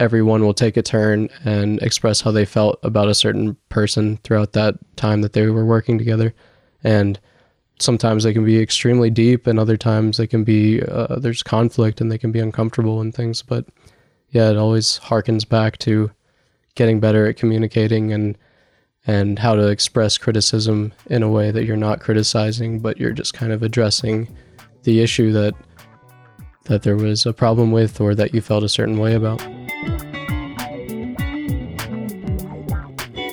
everyone will take a turn and express how they felt about a certain person throughout that time that they were working together. And sometimes they can be extremely deep, and other times they can be, uh, there's conflict and they can be uncomfortable and things. But yeah, it always harkens back to getting better at communicating and and how to express criticism in a way that you're not criticizing, but you're just kind of addressing the issue that that there was a problem with or that you felt a certain way about.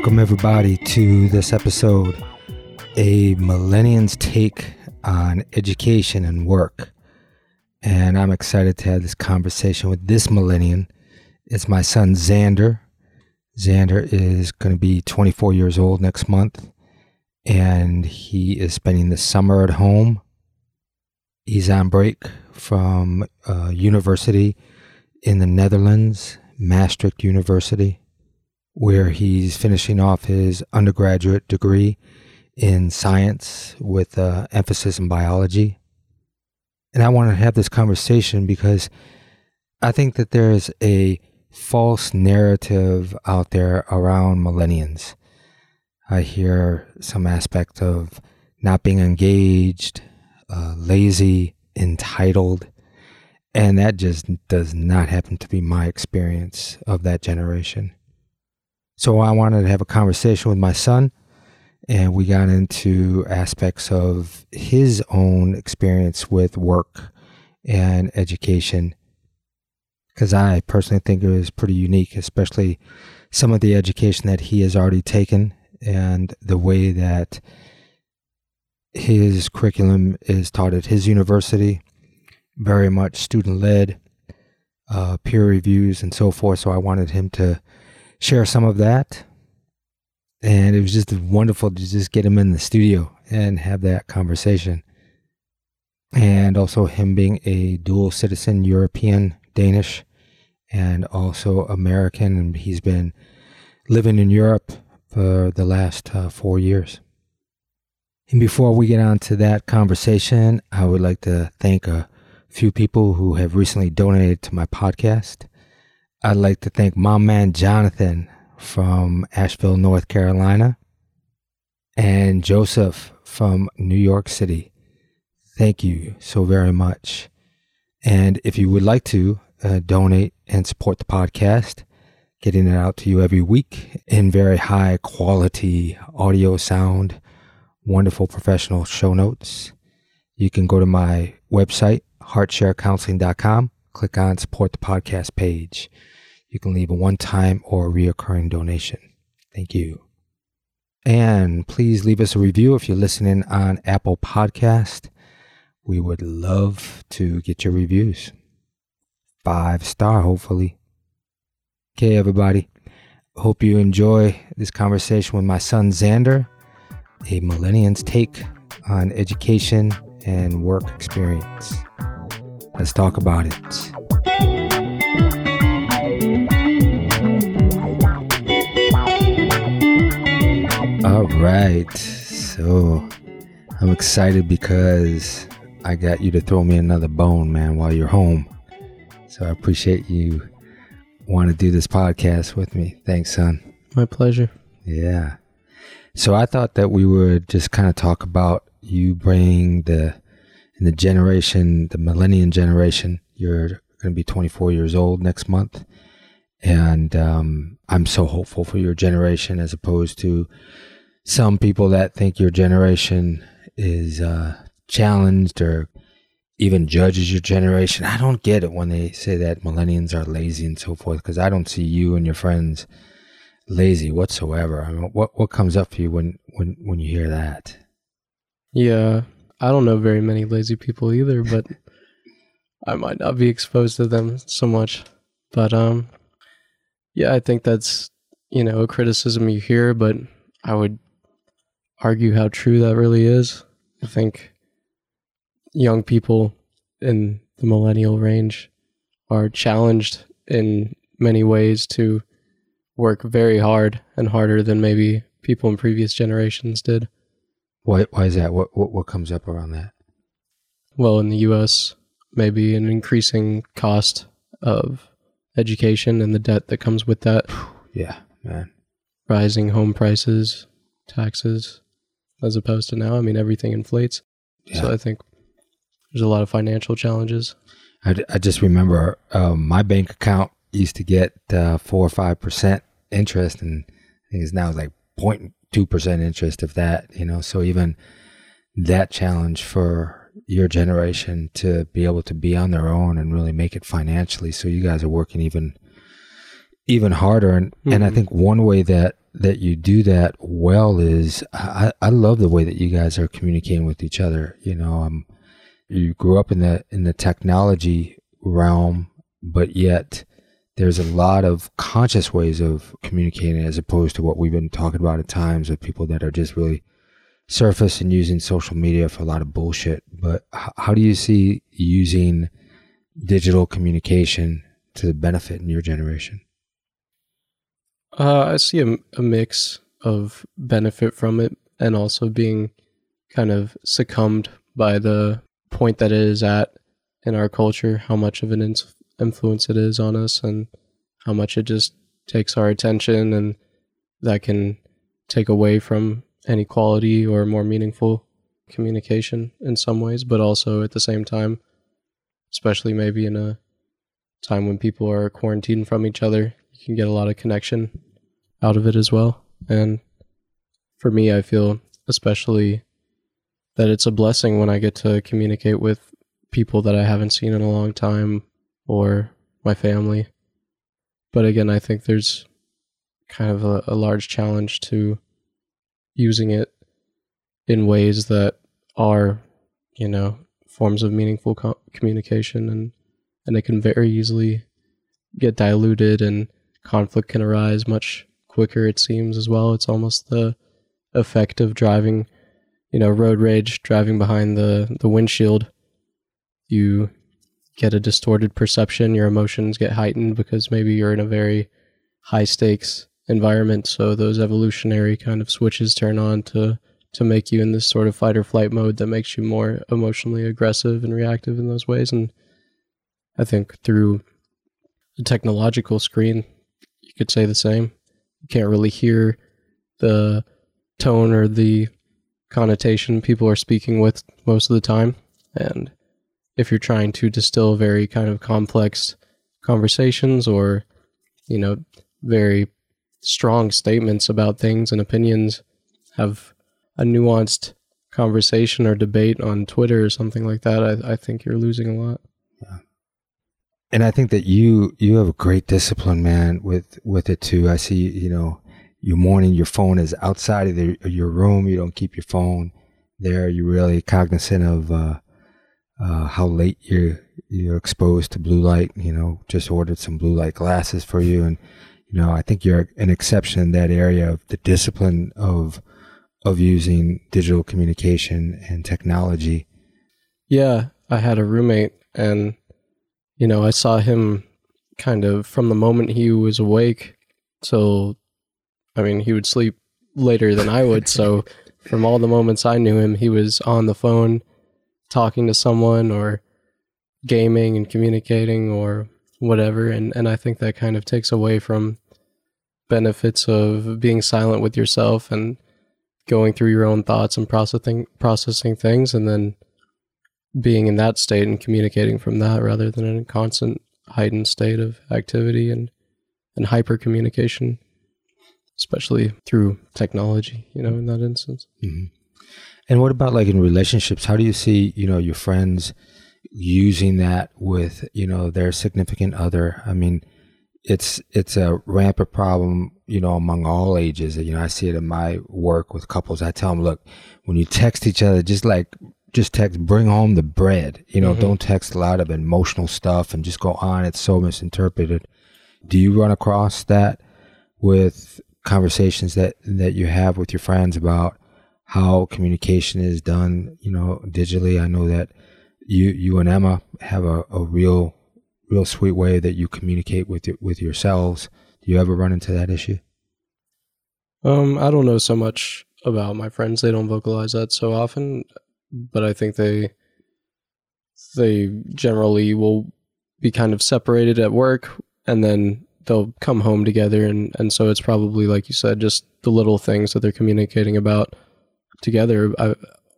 Welcome, everybody, to this episode a millennian's take on education and work. And I'm excited to have this conversation with this millennial. It's my son, Xander. Xander is going to be 24 years old next month, and he is spending the summer at home. He's on break from a university in the Netherlands, Maastricht University where he's finishing off his undergraduate degree in science with uh, emphasis in biology. And I want to have this conversation because I think that there's a false narrative out there around millennials. I hear some aspect of not being engaged, uh, lazy, entitled. And that just does not happen to be my experience of that generation. So I wanted to have a conversation with my son, and we got into aspects of his own experience with work and education. Because I personally think it was pretty unique, especially some of the education that he has already taken and the way that his curriculum is taught at his university, very much student led, uh, peer reviews, and so forth. So I wanted him to share some of that. And it was just wonderful to just get him in the studio and have that conversation. And also him being a dual citizen, European, Danish, and also American. And he's been living in Europe for the last uh, four years. And before we get on to that conversation, I would like to thank a few people who have recently donated to my podcast. I'd like to thank my man Jonathan from Asheville, North Carolina, and Joseph from New York City. Thank you so very much. And if you would like to uh, donate and support the podcast, getting it out to you every week in very high quality audio sound, wonderful professional show notes, you can go to my website, heartsharecounseling.com, click on support the podcast page you can leave a one time or reoccurring donation. Thank you. And please leave us a review if you're listening on Apple Podcast. We would love to get your reviews. Five star, hopefully. Okay, everybody. Hope you enjoy this conversation with my son Xander, a millennial's take on education and work experience. Let's talk about it. All right. So I'm excited because I got you to throw me another bone, man, while you're home. So I appreciate you want to do this podcast with me. Thanks, son. My pleasure. Yeah. So I thought that we would just kind of talk about you bringing the in the generation, the millennium generation. You're going to be 24 years old next month, and um, I'm so hopeful for your generation as opposed to some people that think your generation is uh, challenged or even judges your generation. I don't get it when they say that millennials are lazy and so forth because I don't see you and your friends lazy whatsoever. I mean, what what comes up for you when when when you hear that? Yeah, I don't know very many lazy people either, but I might not be exposed to them so much. But um yeah, I think that's you know a criticism you hear, but I would argue how true that really is. I think young people in the millennial range are challenged in many ways to work very hard and harder than maybe people in previous generations did. Why, why is that? What, what, what comes up around that? Well, in the US, maybe an increasing cost of education and the debt that comes with that, Yeah, man. rising home prices, taxes, as opposed to now. I mean, everything inflates. Yeah. So I think there's a lot of financial challenges. I, I just remember um, my bank account used to get uh, four or five percent interest, and I think it's now like 0.2 percent interest of that. You know, so even that challenge for your generation to be able to be on their own and really make it financially. So you guys are working even even harder, and and I Mhm. think one way that that you do that well is I, I love the way that you guys are communicating with each other. You know, um, you grew up in the in the technology realm, but yet there's a lot of conscious ways of communicating as opposed to what we've been talking about at times with people that are just really surface and using social media for a lot of bullshit. But h- how do you see using digital communication to the benefit in your generation? Uh, I see a, a mix of benefit from it and also being kind of succumbed by the point that it is at in our culture, how much of an influence it is on us, and how much it just takes our attention, and that can take away from any quality or more meaningful communication in some ways, but also at the same time, especially maybe in a time when people are quarantined from each other, you can get a lot of connection out of it as well. And for me, I feel especially that it's a blessing when I get to communicate with people that I haven't seen in a long time or my family. But again, I think there's kind of a, a large challenge to using it in ways that are, you know, forms of meaningful co- communication and and it can very easily get diluted and conflict can arise much quicker it seems as well. It's almost the effect of driving you know road rage driving behind the the windshield. You get a distorted perception your emotions get heightened because maybe you're in a very high stakes environment so those evolutionary kind of switches turn on to to make you in this sort of fight or flight mode that makes you more emotionally aggressive and reactive in those ways. And i think through the technological screen could say the same. You can't really hear the tone or the connotation people are speaking with most of the time. And if you're trying to distill very kind of complex conversations or you know very strong statements about things and opinions have a nuanced conversation or debate on twitter or something like that i, I think you're losing a lot and I think that you you have a great discipline, man, with with it too. I see, you know, your morning, your phone is outside of the, your room. You don't keep your phone there. You're really cognizant of uh, uh, how late you're you're exposed to blue light. You know, just ordered some blue light glasses for you, and you know, I think you're an exception in that area of the discipline of of using digital communication and technology. Yeah, I had a roommate, and you know, I saw him kind of from the moment he was awake till, I mean, he would sleep later than I would. so, from all the moments I knew him, he was on the phone talking to someone or gaming and communicating or whatever. And and I think that kind of takes away from benefits of being silent with yourself and going through your own thoughts and processing processing things and then being in that state and communicating from that rather than in a constant heightened state of activity and and hyper communication especially through technology you know in that instance hmm And what about like in relationships? How do you see, you know, your friends using that with, you know, their significant other? I mean, it's it's a rampant problem, you know, among all ages. You know, I see it in my work with couples. I tell them, look, when you text each other, just like just text bring home the bread. You know Mhm. don't text a lot of emotional stuff and just go on. It's so misinterpreted. Do you run across that with conversations that that you have with your friends about how communication is done you know digitally? I know that you you and emma have a, a real real sweet way that you communicate with your, with yourselves. Do you ever run into that issue? Um, I don't know so much about my friends. They don't vocalize that so often, but I think they they generally will be kind of separated at work and then they'll come home together and and so it's probably like you said just the little things that they're communicating about together. I,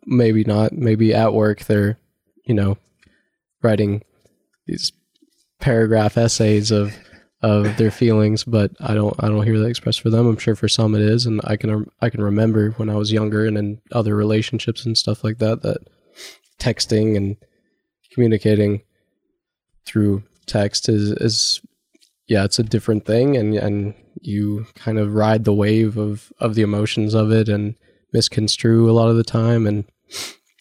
maybe not. Maybe at work they're, you know, writing these paragraph essays of of their feelings, but I don't I don't hear that expressed for them. I'm sure for some it is, and I can I can remember when I was younger and in other relationships and stuff like that that texting and communicating through text is is yeah it's a different thing and and you kind of ride the wave of of the emotions of it and misconstrue a lot of the time and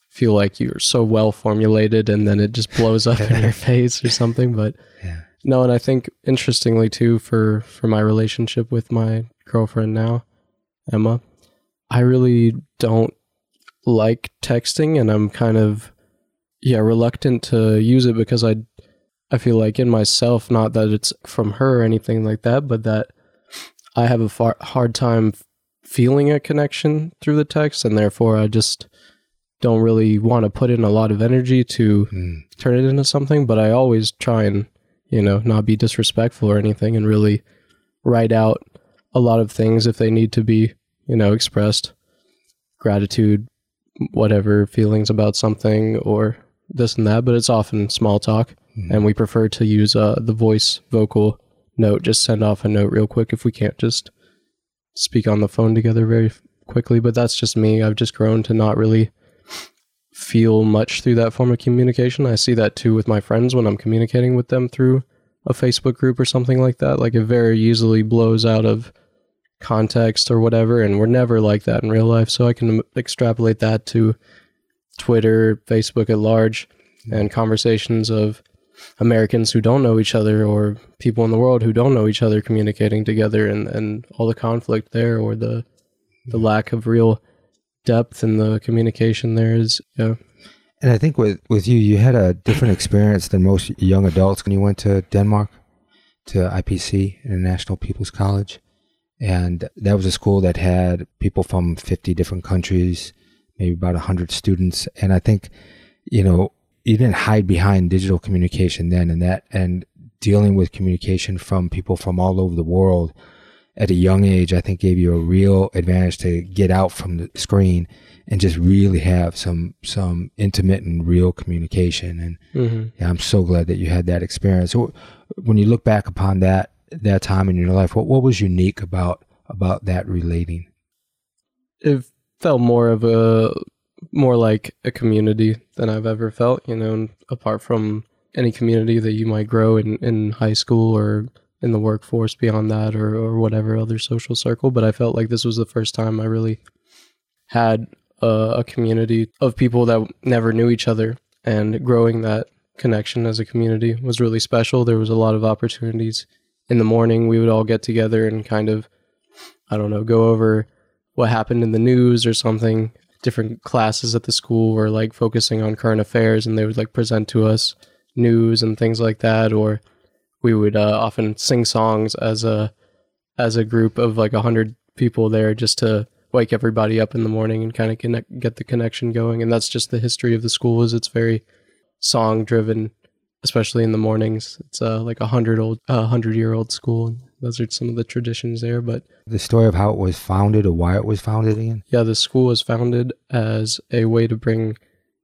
feel like you're so well formulated and then it just blows up in your face or something but yeah no, and I think interestingly too for for my relationship with my girlfriend now, Emma, I really don't like texting and I'm kind of yeah, reluctant to use it because I I feel like in myself not that it's from her or anything like that, but that I have a far, hard time feeling a connection through the text and therefore I just don't really want to put in a lot of energy to Mm. turn it into something, but I always try and, you know, not be disrespectful or anything and really write out a lot of things if they need to be, you know, expressed. Gratitude, whatever, feelings about something or this and that, but it's often small talk. Mhm. And we prefer to use uh, the voice vocal note, just send off a note real quick if we can't just speak on the phone together very quickly. But that's just me. I've just grown to not really feel much through that form of communication. I see that too with my friends when I'm communicating with them through a Facebook group or something like that. Like it very easily blows out of context or whatever, and we're never like that in real life. So I can extrapolate that to Twitter, Facebook at large, and conversations of Americans who don't know each other or people in the world who don't know each other communicating together and, and all the conflict there or the the lack of real depth in the communication there is yeah And I think with, with you, you had a different experience than most young adults when you went to Denmark, to IPC, International People's College. And that was a school that had people from 50 different countries, maybe about 100 students. And I think, you know, you didn't hide behind digital communication then and that, and dealing with communication from people from all over the world at a young age, I think gave you a real advantage to get out from the screen and just really have some some intimate and real communication. And mm-hmm. yeah, I'm so glad that you had that experience. So when you look back upon that that time in your life, what what was unique about about that relating? it felt more of a more like a community than I've ever felt, you know, apart from any community that you might grow in, in high school or in the workforce beyond that or, or whatever other social circle. But I felt like this was the first time I really had a, a community of people that never knew each other and growing that connection as a community was really special. There was a lot of opportunities in the morning. We would all get together and kind of, I don't know, go over what happened in the news or something. Different classes at the school were like focusing on current affairs and they would like present to us news and things like that. Or we would uh, often sing songs as a as a group of like a hundred people there just to wake everybody up in the morning and kind of connect get the connection going. And that's just the history of the school is it's very song driven, especially in the mornings. It's uh, like a hundred old uh, hundred year old school. And those are some of the traditions there. But The story of how it was founded or why it was founded again? yeah, the school was founded as a way to bring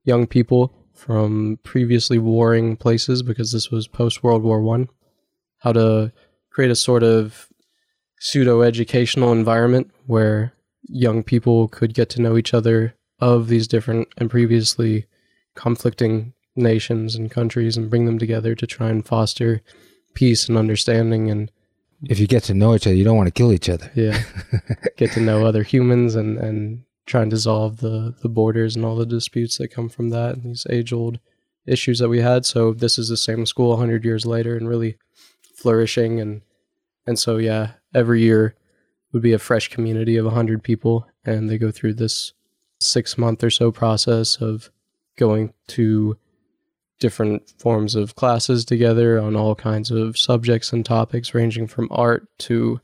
young people from previously warring places because this was post World War One, how to create a sort of pseudo educational environment where young people could get to know each other of these different and previously conflicting nations and countries and bring them together to try and foster peace and understanding and If you get to know each other, you don't want to kill each other. yeah get to know other humans and and try and dissolve the the borders and all the disputes that come from that and these age old issues that we had. So this is the same school 100 years later and really flourishing and and so yeah, every year would be a fresh community of 100 people and they go through this 6 month or so process of going to different forms of classes together on all kinds of subjects and topics ranging from art to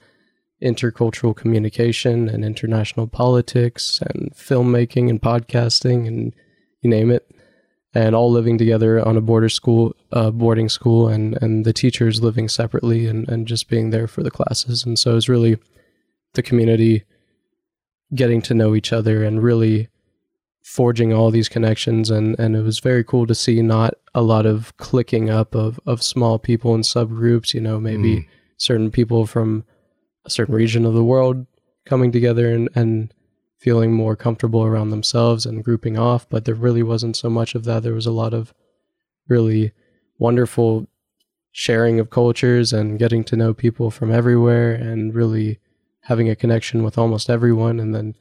intercultural communication and international politics and filmmaking and podcasting and you name it and all living together on a border school uh, boarding school and and the teachers living separately and and just being there for the classes and so it's really the community getting to know each other and really forging all these connections and and it was very cool to see not a lot of clicking up of of small people in subgroups you know maybe Mm. certain people from a certain region of the world coming together and and feeling more comfortable around themselves and grouping off but there really wasn't so much of that. There was a lot of really wonderful sharing of cultures and getting to know people from everywhere and really having a connection with almost everyone and then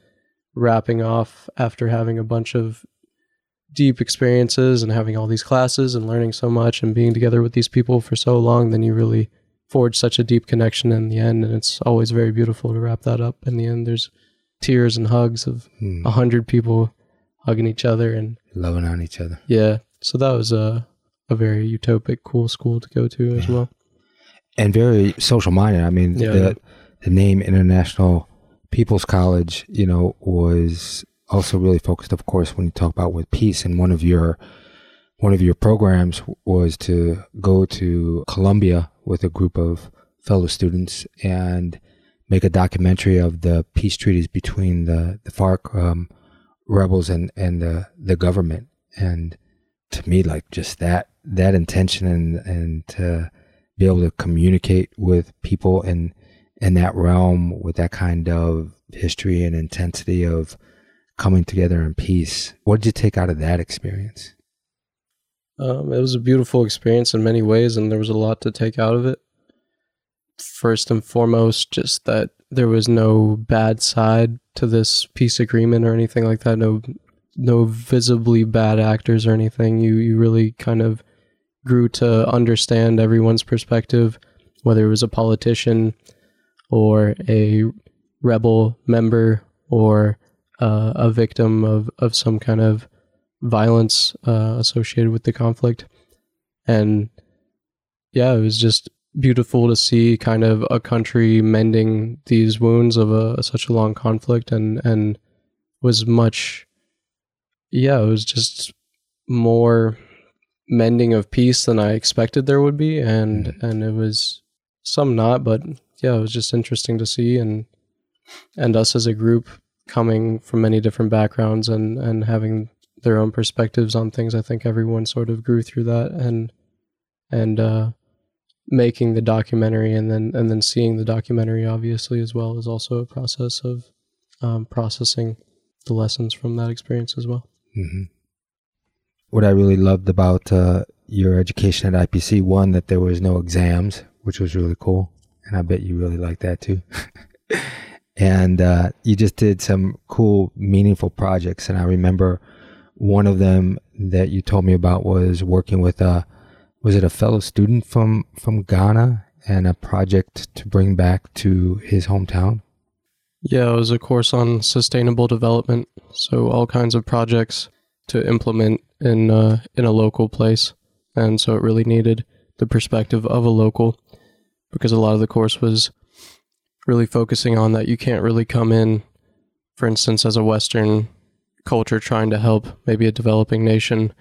wrapping off after having a bunch of deep experiences and having all these classes and learning so much and being together with these people for so long then you really forge such a deep connection in the end. And it's always very beautiful to wrap that up in the end. There's tears and hugs of Hmm. a hundred people hugging each other and Loving on each other. yeah so that was a a very utopic cool school to go to as well and very social minded. I mean, Yeah. the the name International People's College, you know, was also really focused, of course, when you talk about with peace. And one of your one of your programs was to go to Colombia with a group of fellow students and make a documentary of the peace treaties between the the FARC um, rebels and and the the government. And to me, like just that that intention and and to be able to communicate with people in in that realm with that kind of history and intensity of coming together in peace. What did you take out of that experience? Um, it was a beautiful experience in many ways, and there was a lot to take out of it. First and foremost, just that there was no bad side to this peace agreement or anything like that. No, no visibly bad actors or anything. You you really kind of grew to understand everyone's perspective, whether it was a politician or a rebel member or uh, a victim of of some kind of violence uh, associated with the conflict. And yeah, it was just beautiful to see kind of a country mending these wounds of a such a long conflict and and was much yeah, it was just more mending of peace than I expected there would be and Mhm. and it was some not, but yeah, it was just interesting to see and and us as a group coming from many different backgrounds and and having their own perspectives on things. I think everyone sort of grew through that and and uh, making the documentary and then and then seeing the documentary obviously as well is also a process of um, processing the lessons from that experience as well. hmm What I really loved about uh, your education at IPC, one, that there was no exams, which was really cool. And I bet you really liked that too. and uh, you just did some cool, meaningful projects. And I remember one of them that you told me about was working with a, was it a fellow student from, from Ghana and a project to bring back to his hometown? Yeah, it was a course on sustainable development, so all kinds of projects to implement in uh, in a local place, and so it really needed the perspective of a local because a lot of the course was really focusing on that you can't really come in, for instance, as a Western culture trying to help maybe a developing nation,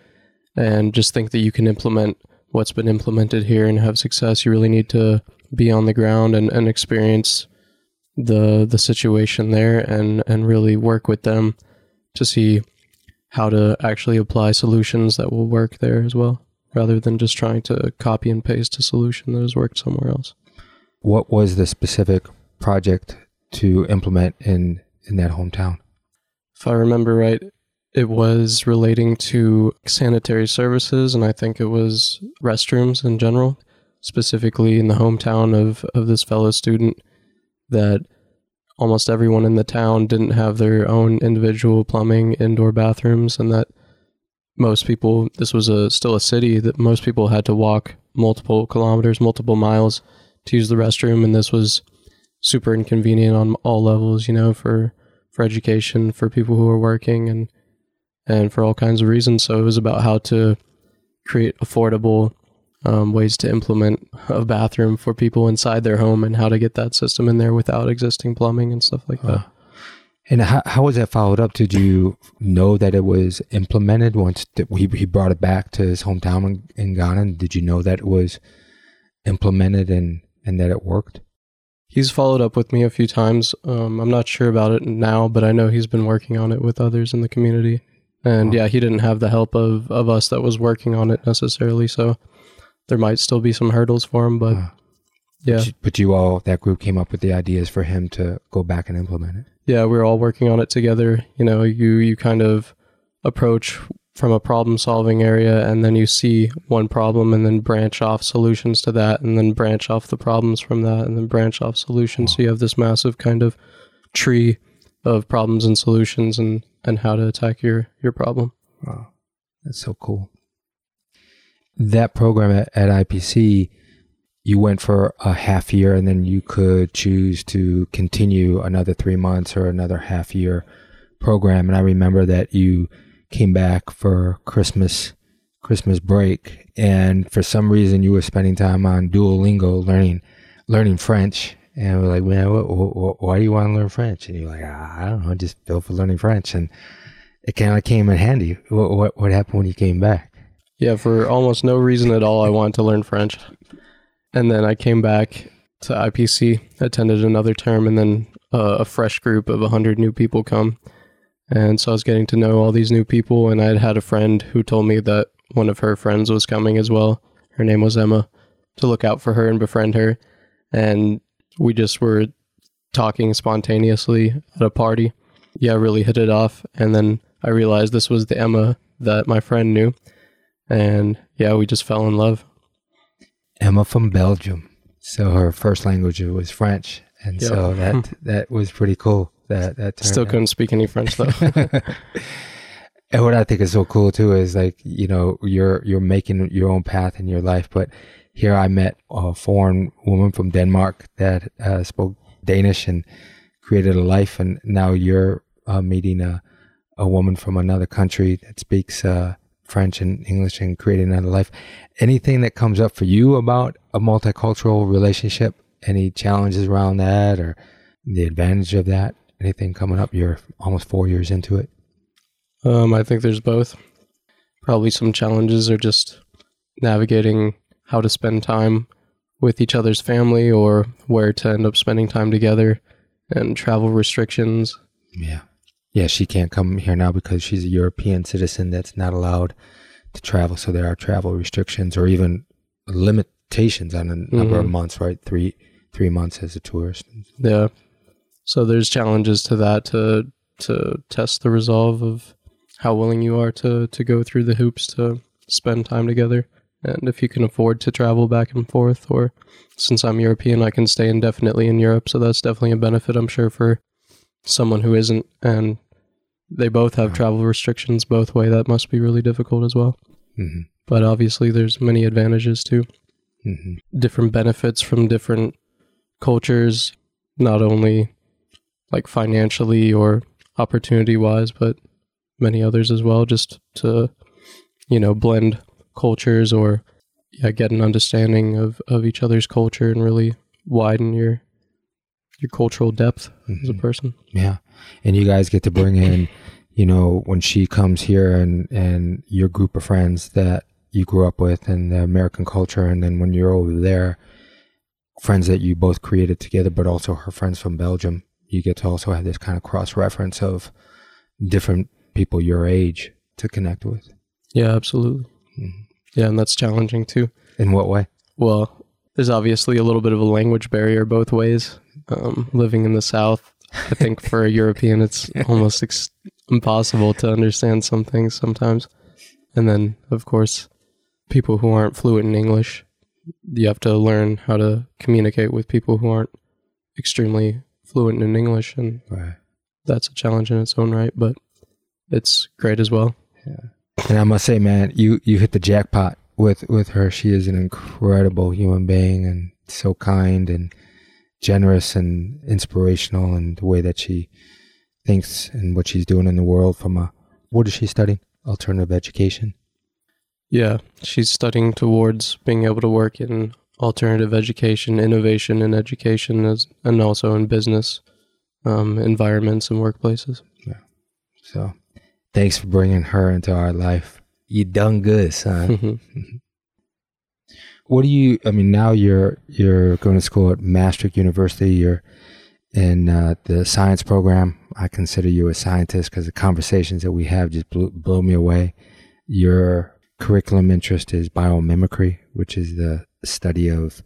and just think that you can implement what's been implemented here and have success. You really need to be on the ground and, and experience the the situation there and and really work with them to see how to actually apply solutions that will work there as well rather than just trying to copy and paste a solution that has worked somewhere else What was the specific project to implement in, in that hometown? if i remember right it was relating to sanitary services and i think it was restrooms in general specifically in the hometown of of this fellow student that almost everyone in the town didn't have their own individual plumbing, indoor bathrooms, and that most people, this was a still a city that most people had to walk multiple kilometers, multiple miles to use the restroom, and this was super inconvenient on all levels, you know, for for education, for people who were working, and and for all kinds of reasons. So it was about how to create affordable um, ways to implement a bathroom for people inside their home and how to get that system in there without existing plumbing and stuff like that. Uh, and how, how was that followed up? Did you know that it was implemented once that he, he brought it back to his hometown in, in Ghana? Did you know that it was implemented and, and that it worked? He's followed up with me a few times. Um, I'm not sure about it now, but I know he's been working on it with others in the community. And yeah, he didn't have the help of, of us that was working on it necessarily. So there might still be some hurdles for him, but yeah. But you, but you all, that group came up with the ideas for him to go back and implement it. yeah, we are all working on it together. You know, you you kind of approach from a problem solving area and then you see one problem and then branch off solutions to that and then branch off the problems from that and then branch off solutions. So you have this massive kind of tree of problems and solutions and and how to attack your your problem. Wow. That's so cool. That program at, at IPC, you went for a half year and then you could choose to continue another three months or another half year program. And I remember that you came back for Christmas Christmas break and for some reason you were spending time on Duolingo learning learning French. And we're like, man, what, what, why do you want to learn French? And you're like, I don't know, just feel for learning French. And it kind of came in handy. What, what, what happened when you came back? Yeah, for almost no reason at all, I wanted to learn French. And then I came back to IPC, attended another term, and then uh, a fresh group of 100 new people come. And so I was getting to know all these new people, and I had had a friend who told me that one of her friends was coming as well. Her name was Emma, to look out for her and befriend her. And we just were talking spontaneously at a party. Yeah, really hit it off. And then I realized this was the Emma that my friend knew. And yeah, we just fell in love. Emma from Belgium. So her first language was French. And Yep. so that that was pretty cool. That that Still out. couldn't speak any French though. and what I think is so cool too is like you know you're you're making your own path in your life, but here I met a foreign woman from Denmark that uh, spoke Danish and created a life, and now you're uh, meeting a a woman from another country that speaks uh, French and English and creating another life. Anything that comes up for you about a multicultural relationship? Any challenges around that, or the advantage of that? Anything coming up? You're almost four years into it. um, I think there's both. Probably some challenges are just navigating how to spend time with each other's family or where to end up spending time together and travel restrictions. Yeah. Yeah, she can't come here now because she's a European citizen that's not allowed to travel. So there are travel restrictions or even limitations on a number of Mhm. months, right? Three three months as a tourist. Yeah. So there's challenges to that to to test the resolve of how willing you are to to go through the hoops to spend time together and if you can afford to travel back and forth or since I'm European I can stay indefinitely in Europe. So that's definitely a benefit I'm sure for someone who isn't. And they both have travel restrictions both way. That must be really difficult as well. Hmm but obviously there's many advantages too. Hmm different benefits from different cultures, not only like financially or opportunity wise, but many others as well, just to, you know, blend cultures or yeah, get an understanding of, of each other's culture and really widen your your cultural depth as a Mhm. person. Yeah. And you guys get to bring in, you know, when she comes here and, and your group of friends that you grew up with and the American culture. And then when you're over there, friends that you both created together, but also her friends from Belgium, you get to also have this kind of cross reference of different people your age to connect with. Yeah, absolutely. Mhm. Yeah, and that's challenging too. In what way? Well, there's obviously a little bit of a language barrier both ways. Um, living in the South, I think for a European, it's almost ex- impossible to understand some things sometimes. And then, of course, people who aren't fluent in English, you have to learn how to communicate with people who aren't extremely fluent in English, and Right. that's a challenge in its own right. But it's great as well. And I must say, man, you you hit the jackpot with with her. She is an incredible human being and so kind and generous and inspirational and the way that she thinks and what she's doing in the world from a what is she studying? Alternative education. Yeah, she's studying towards being able to work in alternative education, innovation in education, as, and also in business um, environments and workplaces. Yeah. So thanks for bringing her into our life. You done good, son. What do you i mean now you're you're going to school at maastricht university you're in uh, the science program i consider you a scientist because the conversations that we have just blew, blew me away your curriculum interest is biomimicry which is the study of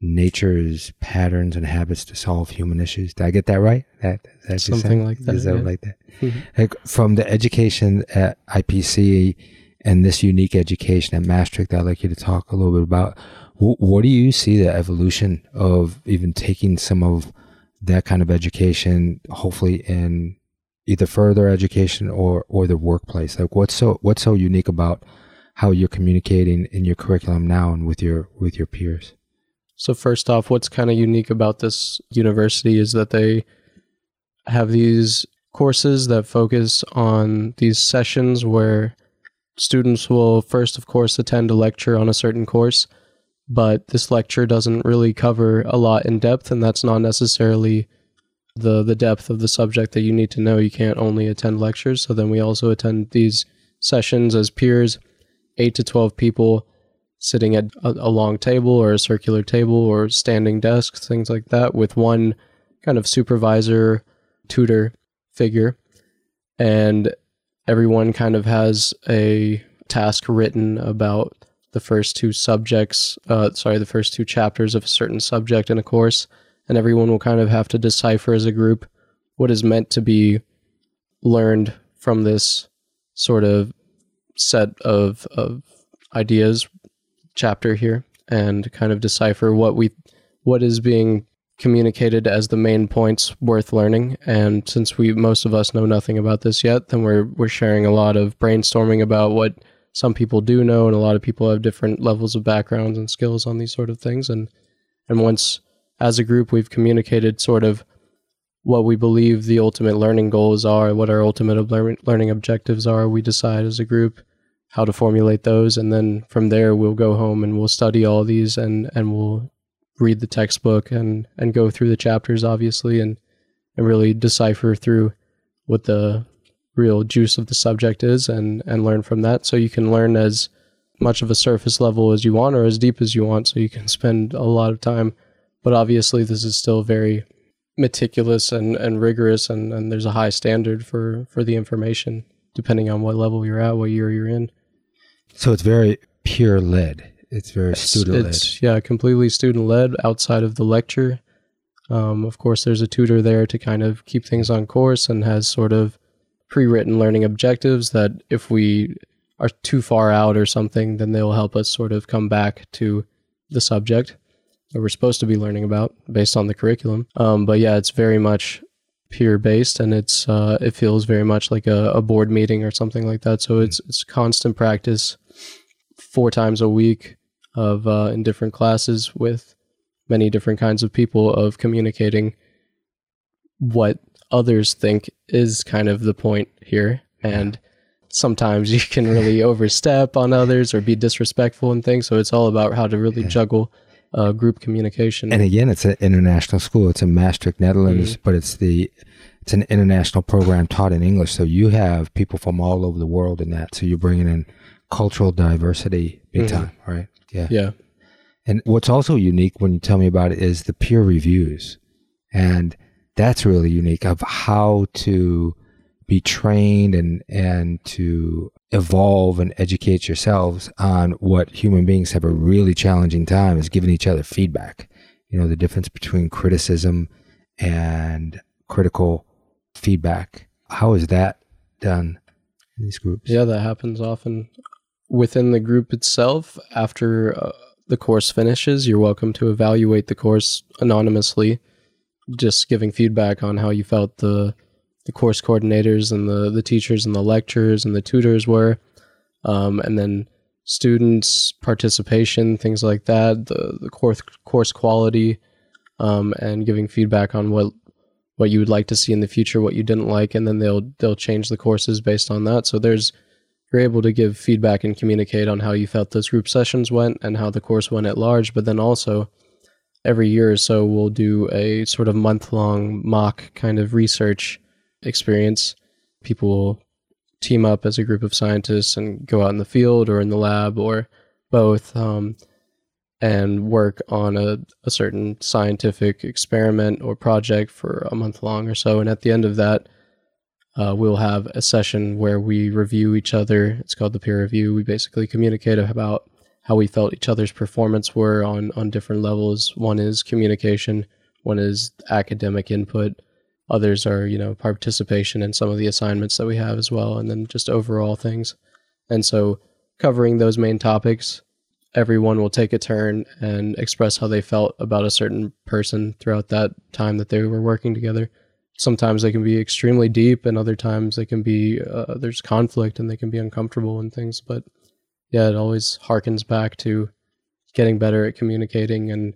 nature's patterns and habits to solve human issues did i get that right that, that Something like that, Is that yeah. like that Mhm. like from the education at ipc and this unique education at Maastricht, I'd like you to talk a little bit about wh- what do you see the evolution of even taking some of that kind of education, hopefully in either further education or or the workplace. Like what's so what's so unique about how you're communicating in your curriculum now and with your with your peers? So first off, what's kind of unique about this university is that they have these courses that focus on these sessions where students will first of course attend a lecture on a certain course, but this lecture doesn't really cover a lot in depth and that's not necessarily the the depth of the subject that you need to know. You can't only attend lectures. So then we also attend these sessions as peers, 8 to 12 people sitting at a, a long table or a circular table or standing desks, things like that, with one kind of supervisor, tutor figure. And everyone kind of has a task written about the first two subjects, uh, sorry, the first two chapters of a certain subject in a course. And everyone will kind of have to decipher as a group what is meant to be learned from this sort of set of, of ideas chapter here and kind of decipher what we what is being communicated as the main points worth learning. And since we most of us know nothing about this yet then we're we're sharing a lot of brainstorming about what some people do know and a lot of people have different levels of backgrounds and skills on these sort of things. And and once as a group we've communicated sort of what we believe the ultimate learning goals are what our ultimate learning objectives are we decide as a group how to formulate those. And then from there we'll go home and we'll study all these and and we'll read the textbook and and go through the chapters obviously and and really decipher through what the real juice of the subject is and and learn from that. So you can learn as much of a surface level as you want or as deep as you want so you can spend a lot of time. But obviously this is still very meticulous and and rigorous and and there's a high standard for for the information depending on what level you're at what year you're in So it's very peer led. It's very student led. Yeah, completely student led outside of the lecture. Um, of course, there's a tutor there to kind of keep things on course and has sort of pre-written learning objectives that if we are too far out or something, then they will help us sort of come back to the subject that we're supposed to be learning about based on the curriculum. Um, but yeah, it's very much peer based and it's uh, it feels very much like a, a board meeting or something like that. So it's it's constant practice four times a week of uh, in different classes with many different kinds of people of communicating what others think is kind of the point here and sometimes you can really overstep on others or be disrespectful and things so it's all about how to really Yeah. juggle uh, group communication And again, it's an international school. It's in Maastricht, Netherlands, Mm-hmm. but it's the it's an international program taught in English. So you have people from all over the world in that. So you're bringing in cultural diversity big Mhm. time, right? Yeah. yeah And what's also unique when you tell me about it is the peer reviews. And that's really unique of how to be trained and, and to evolve and educate yourselves on what human beings have a really challenging time is giving each other feedback. You know, the difference between criticism and critical feedback. How is that done in these groups? Yeah, that happens often within the group itself. After uh, the course finishes, you're welcome to evaluate the course anonymously just giving feedback on how you felt the the course coordinators and the the teachers and the lecturers and the tutors were, um, and then students participation, things like that, the the course course quality, um, and giving feedback on what what you would like to see in the future, what you didn't like, and then they'll they'll change the courses based on that. So there's you're able to give feedback and communicate on how you felt those group sessions went and how the course went at large, but then also every year or so we'll do a sort of month long mock kind of research experience. People will team up as a group of scientists and go out in the field or in the lab or both um, and work on a, a certain scientific experiment or project for a month long or so. And at the end of that, uh, we'll have a session where we review each other. It's called the peer review. We basically communicate about how we felt each other's performance were on on different levels. One is communication, one is academic input. Others are, you know, participation in some of the assignments that we have as well, and then just overall things. And so, covering those main topics, everyone will take a turn and express how they felt about a certain person throughout that time that they were working together. Sometimes they can be extremely deep, and other times they can be uh, there's conflict and they can be uncomfortable and things. But yeah, it always harkens back to getting better at communicating and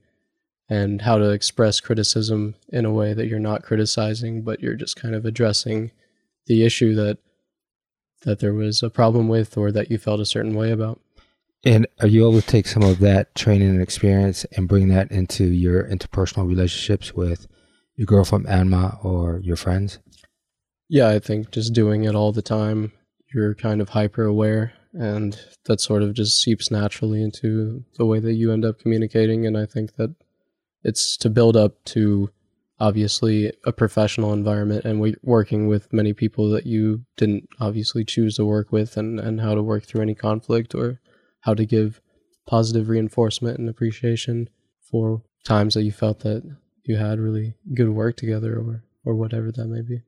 and how to express criticism in a way that you're not criticizing, but you're just kind of addressing the issue that that there was a problem with or that you felt a certain way about. And are you able to take some of that training and experience and bring that into your interpersonal relationships with your girlfriend Emma or your friends? Yeah, I think just doing it all the time, you're kind of hyper aware and that sort of just seeps naturally into the way that you end up communicating and i think that it's to build up to obviously a professional environment and working with many people that you didn't obviously choose to work with and, and how to work through any conflict or how to give positive reinforcement and appreciation for times that you felt that you had really good work together or or whatever that may be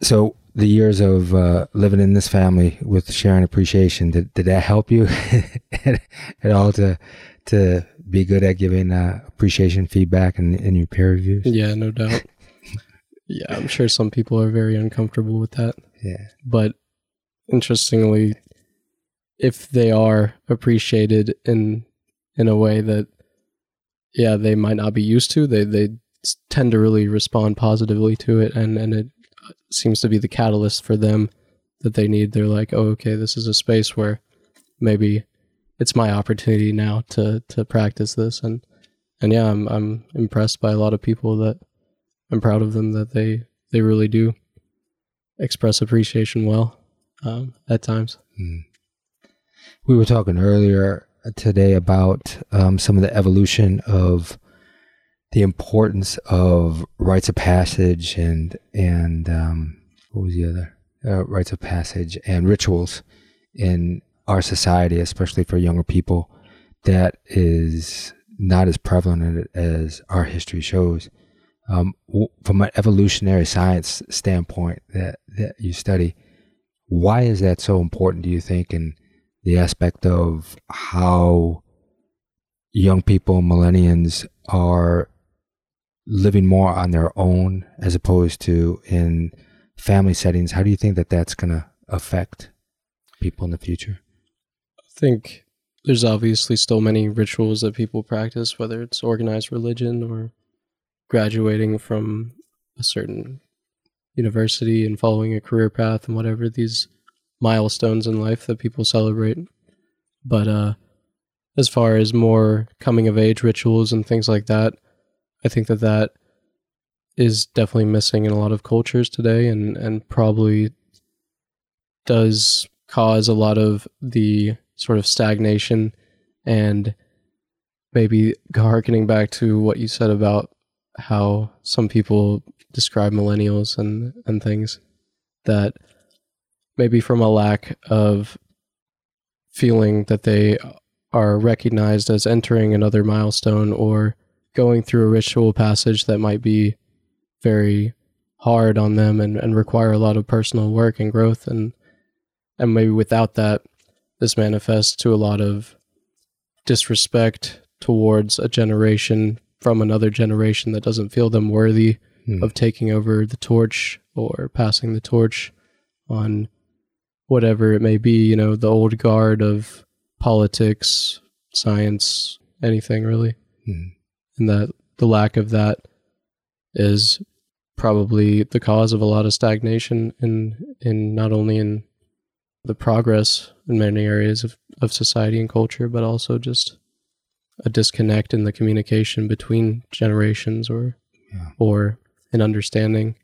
so the years of uh, living in this family with sharing appreciation did, did that help you at all to to be good at giving uh, appreciation feedback in, in your peer reviews? Yeah, no doubt. yeah, I'm sure some people are very uncomfortable with that. Yeah, but interestingly, if they are appreciated in in a way that yeah they might not be used to, they they tend to really respond positively to it, and and it seems to be the catalyst for them that they need. They're like, oh, okay, this is a space where maybe it's my opportunity now to to practice this, and and yeah, I'm I'm impressed by a lot of people that I'm proud of them that they they really do express appreciation well um, at times. Mm. We were talking earlier today about um, some of the evolution of the importance of rites of passage and and um, what was the other uh, rites of passage and rituals in our society, especially for younger people, that is not as prevalent as our history shows. Um, from an evolutionary science standpoint that that you study, why is that so important? Do you think in the aspect of how young people, millennials, are living more on their own as opposed to in family settings. How do you think that that's going to affect people in the future? I think there's obviously still many rituals that people practice whether it's organized religion or graduating from a certain university and following a career path and whatever these milestones in life that people celebrate. But uh as far as more coming of age rituals and things like that I think that that is definitely missing in a lot of cultures today, and and probably does cause a lot of the sort of stagnation and maybe harkening back to what you said about how some people describe millennials and and things that maybe from a lack of feeling that they are recognized as entering another milestone or going through a ritual passage that might be very hard on them and, and require a lot of personal work and growth and and maybe without that this manifests to a lot of disrespect towards a generation from another generation that doesn't feel them worthy Hmm. of taking over the torch or passing the torch on whatever it may be, you know, the old guard of politics, science, anything really. Hmm. And that the lack of that is probably the cause of a lot of stagnation in in not only in the progress in many areas of, of society and culture, but also just a disconnect in the communication between generations or Yeah. or an understanding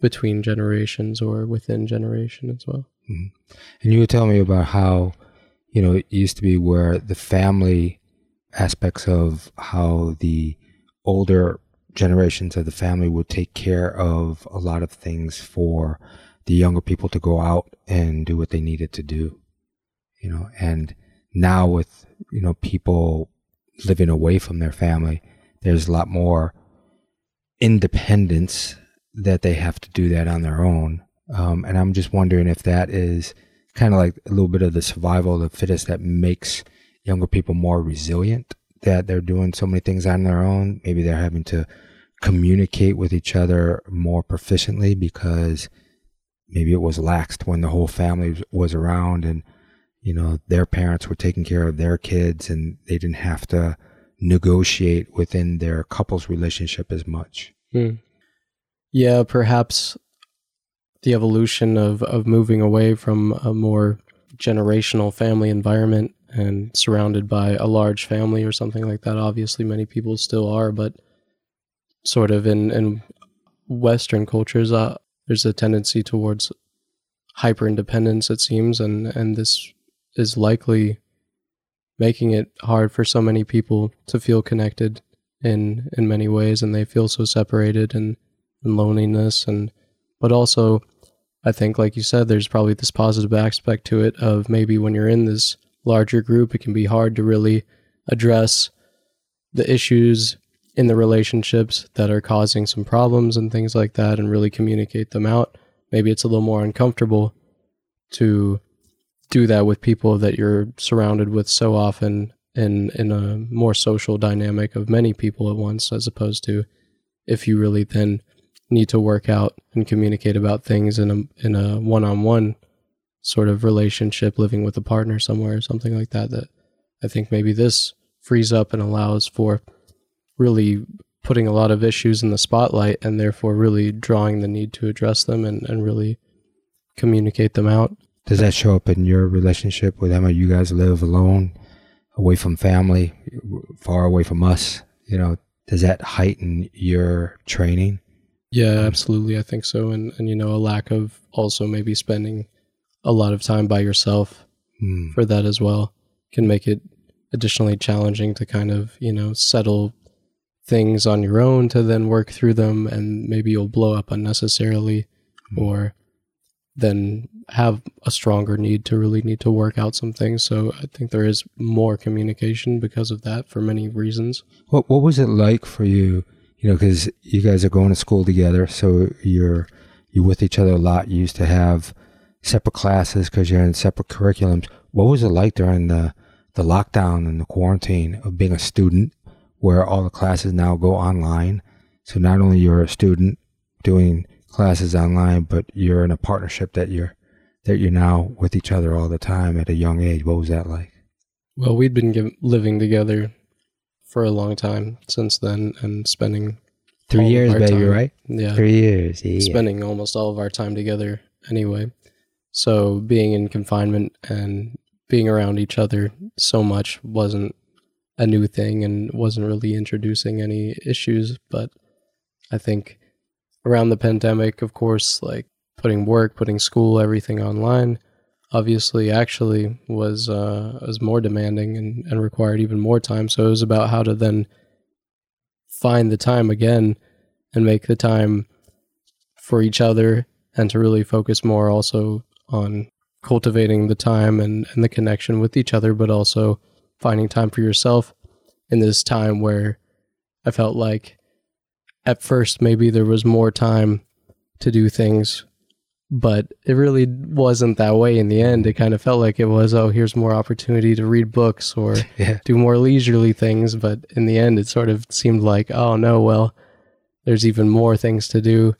between generations or within generation as well. Mm-hmm. And you were telling me about how, you know, it used to be where the family aspects of how the older generations of the family would take care of a lot of things for the younger people to go out and do what they needed to do. You know, and now with, you know, people living away from their family, there's a lot more independence that they have to do that on their own. Um, and I'm just wondering if that is kind of like a little bit of the survival of the fittest that makes younger people more resilient, that they're doing so many things on their own. Maybe they're having to communicate with each other more proficiently because maybe it was laxed when the whole family was around and, you know, their parents were taking care of their kids and they didn't have to negotiate within their couple's relationship as much. Hmm. Yeah, perhaps the evolution of, of moving away from a more generational family environment and surrounded by a large family or something like that. Obviously, many people still are, but sort of in, in Western cultures, uh, there's a tendency towards hyper independence, it seems, and, and this is likely making it hard for so many people to feel connected in in many ways and they feel so separated and, and loneliness and but also I think like you said there's probably this positive aspect to it of maybe when you're in this larger group it can be hard to really address the issues in the relationships that are causing some problems and things like that and really communicate them out. Maybe it's a little more uncomfortable to do that with people that you're surrounded with so often in in a more social dynamic of many people at once as opposed to if you really then need to work out and communicate about things in a in a one-on-one sort of relationship living with a partner somewhere or something like that that I think maybe this frees up and allows for really putting a lot of issues in the spotlight and therefore really drawing the need to address them and, and really communicate them out Does that show up in your relationship with Emma? You guys live alone, away from family, far away from us. You know, does that heighten your training? Yeah, absolutely. I think so. And and you know, a lack of also maybe spending a lot of time by yourself Hmm. for that as well can make it additionally challenging to kind of, you know, settle things on your own to then work through them and maybe you'll blow up unnecessarily or then have a stronger need to really need to work out some things. So I think there is more communication because of that for many reasons. What What was it like for you? You know, because you guys are going to school together, so you're you're with each other a lot. You used to have separate classes because you're in separate curriculums. What was it like during the the lockdown and the quarantine of being a student, where all the classes now go online? So not only you're a student doing classes online, but you're in a partnership that you're that you're now with each other all the time at a young age. What was that like? Well, we'd been living together for a long time since then and spending Three years, baby, time- right? Yeah. Three years. Yeah. spending almost all of our time together anyway. So being in confinement and being around each other so much wasn't a new thing and wasn't really introducing any issues. But I think around the pandemic, of course, like putting work, putting school, everything online, obviously actually was uh, was more demanding and, and required even more time. So it was about how to then find the time again and make the time for each other and to really focus more also on cultivating the time and, and the connection with each other, but also finding time for yourself in this time where I felt like at first maybe there was more time to do things but it really wasn't that way in the end. It kind of felt like it was, oh, here's more opportunity to read books or Yeah. do more leisurely things. But in the end, it sort of seemed like, oh, no, well, there's even more things to do.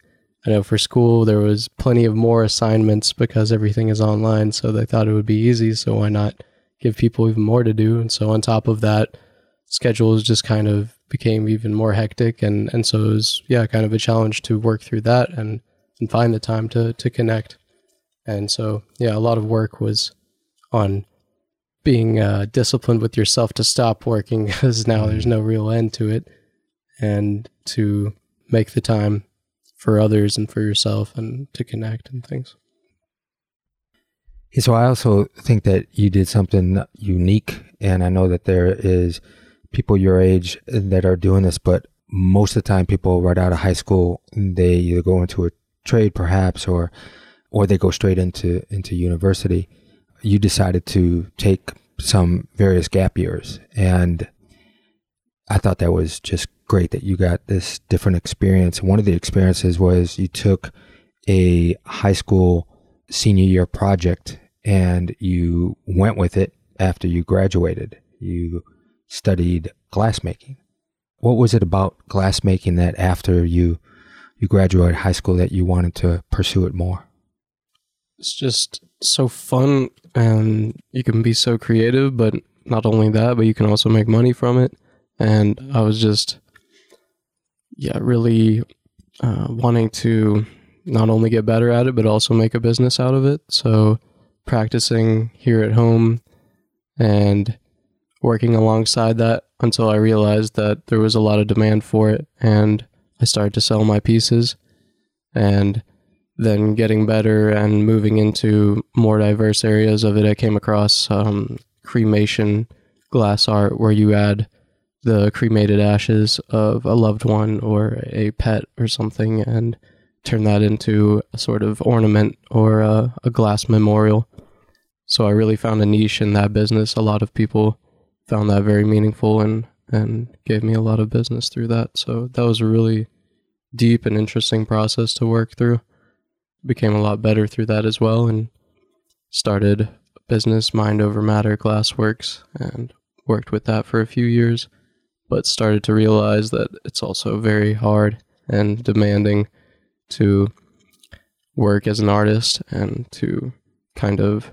I know for school, there was plenty of more assignments because everything is online. So they thought it would be easy. So why not give people even more to do? And so on top of that, schedules just kind of became even more hectic. And, and so it was, yeah, kind of a challenge to work through that and, and find the time to, to connect. And so, yeah, a lot of work was on being uh, disciplined with yourself to stop working because now there's no real end to it and to make the time for others and for yourself and to connect and things. So I also think that you did something unique, and I know that there is people your age that are doing this, but most of the time, people right out of high school, they either go into a trade, perhaps, or or they go straight into into university. You decided to take some various gap years, and I thought that was just great that you got this different experience. One of the experiences was you took a high school senior year project and you went with it after you graduated. You studied glassmaking. What was it about glassmaking that after you you graduated high school that you wanted to pursue it more? It's just so fun and you can be so creative, but not only that, but you can also make money from it. And I was just, yeah, really uh, wanting to not only get better at it, but also make a business out of it. So practicing here at home and working alongside that until I realized that there was a lot of demand for it. And I started to sell my pieces and then getting better and moving into more diverse areas of it. I came across um, cremation glass art where you add the cremated ashes of a loved one or a pet or something and turn that into a sort of ornament or a, a glass memorial. So I really found a niche in that business. A lot of people found that very meaningful and and gave me a lot of business through that. So that was a really deep and interesting process to work through. Became a lot better through that as well and started business Mind Over Matter Glassworks and worked with that for a few years, but started to realize that it's also very hard and demanding to work as an artist and to kind of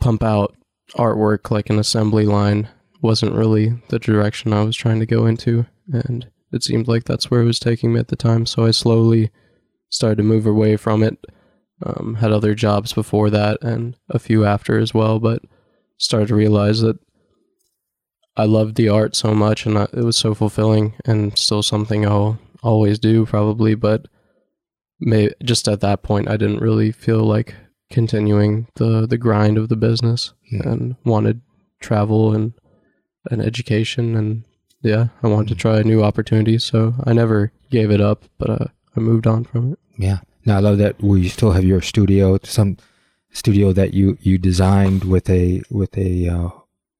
pump out artwork like an assembly line wasn't really the direction I was trying to go into. And it seemed like that's where it was taking me at the time. So I slowly started to move away from it. Um, had other jobs before that and a few after as well, but started to realize that I loved the art so much and I, it was so fulfilling and still something I'll always do probably. But may, just at that point, I didn't really feel like continuing the, the grind of the business Yeah. and wanted travel and an education and yeah, I wanted to try a new opportunities. So I never gave it up, but uh, I moved on from it. Yeah. Now I love that we still have your studio, some studio that you you designed with a with a uh,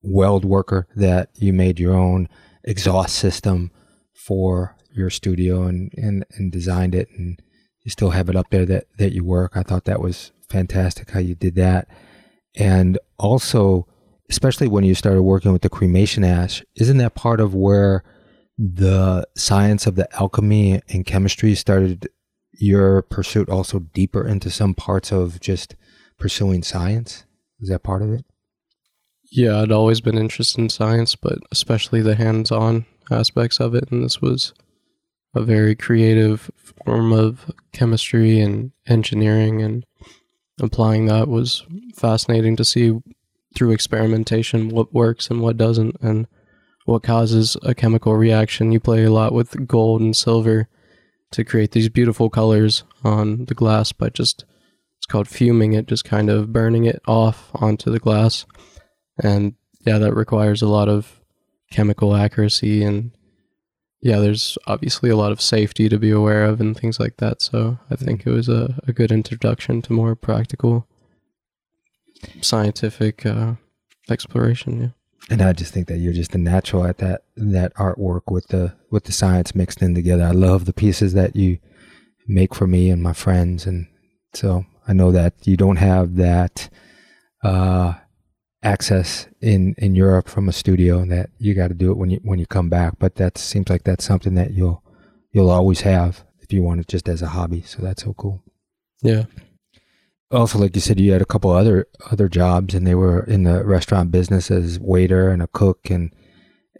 weld worker that you made your own exhaust system for your studio and and and designed it and you still have it up there that that you work. I thought that was fantastic how you did that. And also especially when you started working with the cremation ash, isn't that part of where the science of the alchemy and chemistry started your pursuit also deeper into some parts of just pursuing science? Is that part of it? Yeah, I'd always been interested in science, but especially the hands on aspects of it. And this was a very creative form of chemistry and engineering, and applying that was fascinating to see through experimentation what works and what doesn't, and what causes a chemical reaction. You play a lot with gold and silver to create these beautiful colors on the glass by just it's called fuming it, just kind of burning it off onto the glass. And yeah, that requires a lot of chemical accuracy and yeah, there's obviously a lot of safety to be aware of and things like that. So I think it was a, a good introduction to more practical scientific uh, exploration. Yeah. And I just think that you're just a natural at that that artwork with the with the science mixed in together. I love the pieces that you make for me and my friends, and So I know that you don't have that uh, access in in Europe from a studio, and that you got to do it when you when you come back. But that seems like that's something that you'll you'll always have if you want it just as a hobby. So that's so cool. Yeah. Also, like you said, you had a couple other other jobs, and they were in the restaurant business as waiter and a cook, and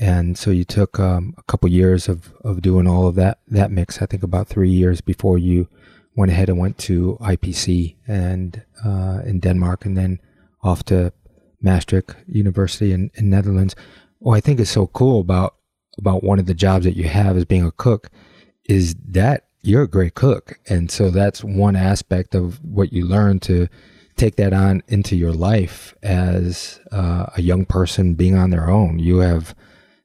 and so you took um, a couple years of of doing all of that that mix. I think about three years before you went ahead and went to IPC and uh, in Denmark, and then off to Maastricht University in, in Netherlands. What I think is so cool about about one of the jobs that you have as being a cook is that you're a great cook. And so that's one aspect of what you learn to take that on into your life as uh, a young person being on their own. You have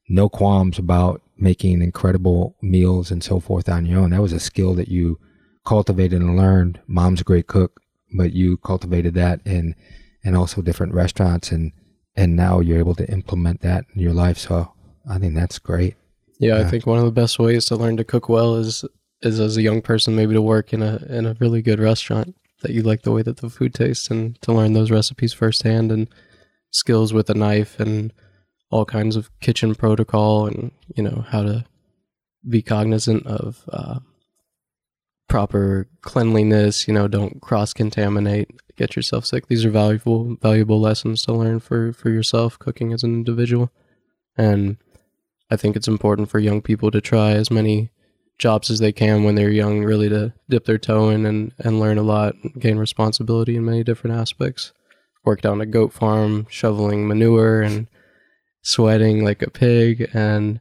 no qualms about making incredible meals and so forth on your own. That was a skill that you cultivated and learned. Mom's a great cook, but you cultivated that in and also different restaurants and and now you're able to implement that in your life. So I think that's great. Yeah, yeah, I think one of the best ways to learn to cook well is is as a young person maybe to work in a in a really good restaurant that you like the way that the food tastes and to learn those recipes firsthand and skills with a knife and all kinds of kitchen protocol and you know how to be cognizant of uh, proper cleanliness you know don't cross contaminate get yourself sick. These are valuable valuable lessons to learn for for yourself cooking as an individual. And i think it's important for young people to try as many jobs as they can when they're young, really to dip their toe in and, and learn a lot, gain responsibility in many different aspects. Worked on a goat farm, shoveling manure and sweating like a pig. And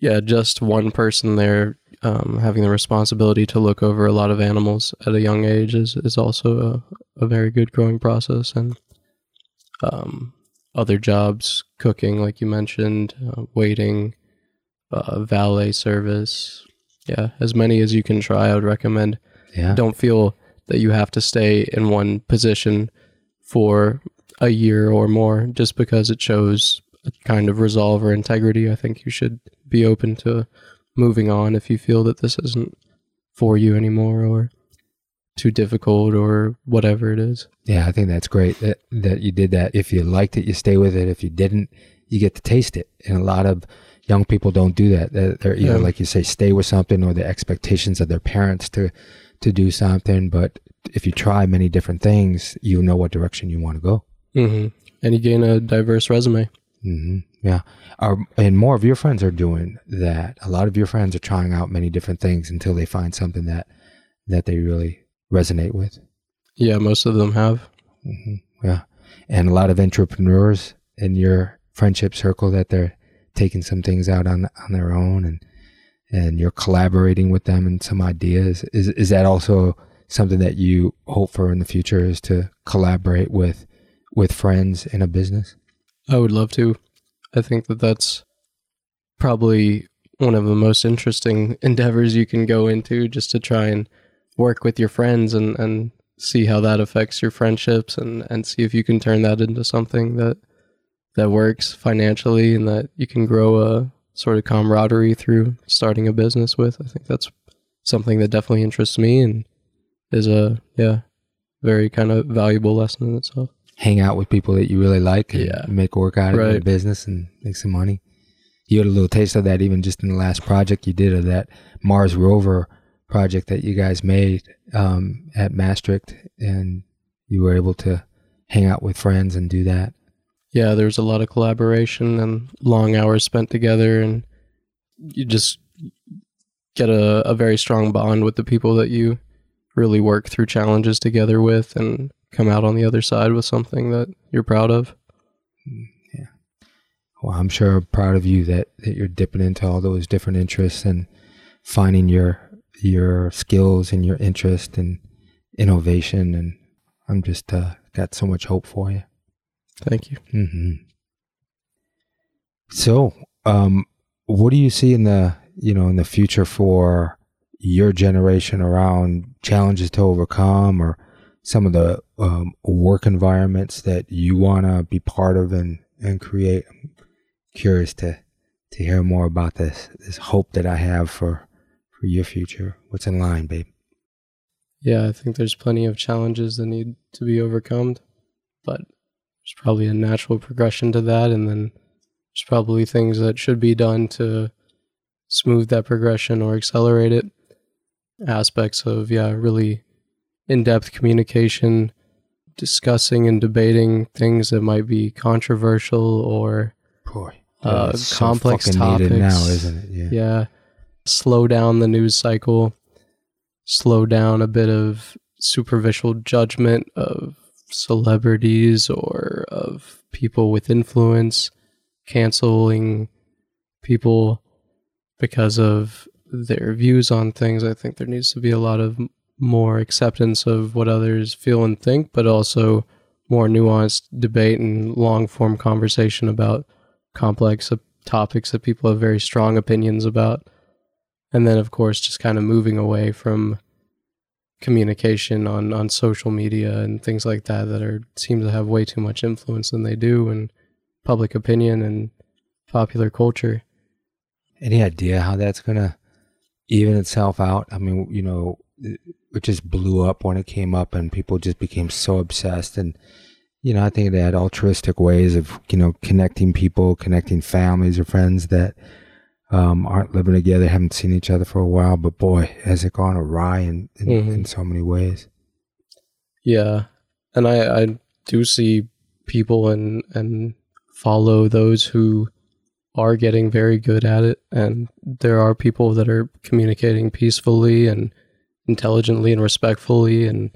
yeah, just one person there um, having the responsibility to look over a lot of animals at a young age is, is also a, a very good growing process. And um, other jobs, cooking, like you mentioned, uh, waiting, uh, valet service. Yeah, as many as you can try, I would recommend. Yeah. Don't feel that you have to stay in one position for a year or more just because it shows a kind of resolve or integrity. I think you should be open to moving on if you feel that this isn't for you anymore or too difficult or whatever it is. Yeah, I think that's great that that you did that. If you liked it, you stay with it. If you didn't, you get to taste it. And a lot of young people don't do that. They're either, yeah. like you say, stay with something or the expectations of their parents to to do something. But if you try many different things, you know what direction you want to go. Mm-hmm. And you gain a diverse resume. Mm-hmm. Yeah. Our, and more of your friends are doing that. A lot of your friends are trying out many different things until they find something that that they really resonate with. Yeah, most of them have. Mm-hmm. Yeah. And a lot of entrepreneurs in your friendship circle that they're taking some things out on on their own and and you're collaborating with them and some ideas. Is is that also something that you hope for in the future is to collaborate with with friends in a business? I would love to. I think that that's probably one of the most interesting endeavors you can go into just to try and work with your friends and and see how that affects your friendships and and see if you can turn that into something that that works financially and that you can grow a sort of camaraderie through starting a business with. I think that's something that definitely interests me and is a yeah very kind of valuable lesson in itself. Hang out with people that you really like and yeah. make work out of right. business and make some money. You had a little taste of that even just in the last project you did of that Mars rover project that you guys made um, at Maastricht, and you were able to hang out with friends and do that yeah, there's a lot of collaboration and long hours spent together, and you just get a, a very strong bond with the people that you really work through challenges together with and come out on the other side with something that you're proud of. Yeah. Well, I'm sure I'm proud of you that, that you're dipping into all those different interests and finding your your skills and your interest and innovation and I'm just uh, got so much hope for you. Thank you. Mm-hmm. So, um, what do you see in the you know in the future for your generation around challenges to overcome or some of the um, work environments that you want to be part of and and create? I'm curious to to hear more about this this hope that I have for for your future. What's in line, babe? Yeah, I think there's plenty of challenges that need to be overcome, but there's probably a natural progression to that, and then there's probably things that should be done to smooth that progression or accelerate it. Aspects of, yeah, really in depth communication, discussing and debating things that might be controversial or Boy, uh, so complex fucking topics. needed now, isn't it? Yeah. yeah, slow down the news cycle, slow down a bit of superficial judgment of celebrities or of people with influence, canceling people because of their views on things. I think there needs to be a lot of more acceptance of what others feel and think, but also more nuanced debate and long form conversation about complex topics that people have very strong opinions about. And then, of course, just kind of moving away from communication on, on social media and things like that that are seem to have way too much influence than they do in public opinion and popular culture. Any idea how that's gonna even itself out? I mean, you know, it it just blew up when it came up, and people just became so obsessed. And you know, I think they had altruistic ways of you know connecting people, connecting families or friends that um, aren't living together, haven't seen each other for a while. But boy, has it gone awry in in, Mhm. in so many ways. Yeah, and I I do see people and and follow those who are getting very good at it, and there are people that are communicating peacefully and intelligently and respectfully, and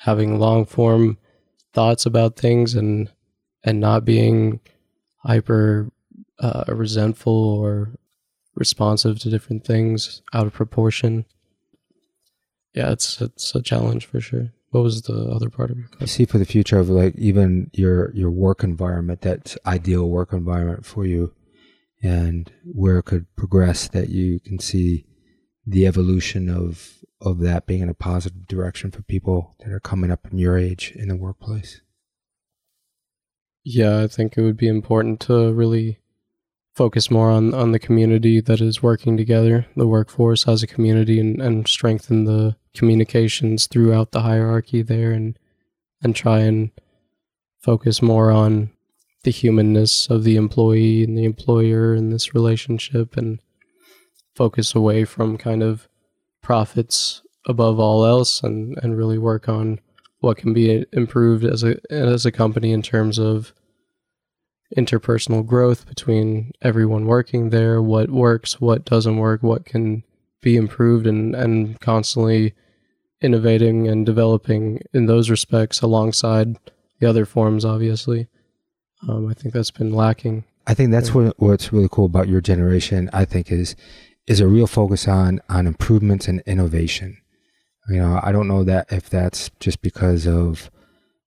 having long form thoughts about things, and and not being hyper uh, resentful or responsive to different things out of proportion. Yeah, it's it's a challenge for sure. What was the other part of your You question? see for the future of like even your your work environment, that ideal work environment for you, and where it could progress. That you can see the evolution of of that being in a positive direction for people that are coming up in your age in the workplace. Yeah, I think it would be important to really focus more on, on the community that is working together, the workforce as a community, and, and strengthen the communications throughout the hierarchy there, and and try and focus more on the humanness of the employee and the employer in this relationship, and focus away from kind of profits above all else, and and really work on what can be improved as a as a company in terms of interpersonal growth between everyone working there, what works, what doesn't work, what can be improved and and constantly innovating and developing in those respects alongside the other forms obviously. Um, I think that's been lacking. I think that's Yeah. what what's really cool about your generation. I think is is a real focus on on improvements and innovation. You know, I don't know that if that's just because of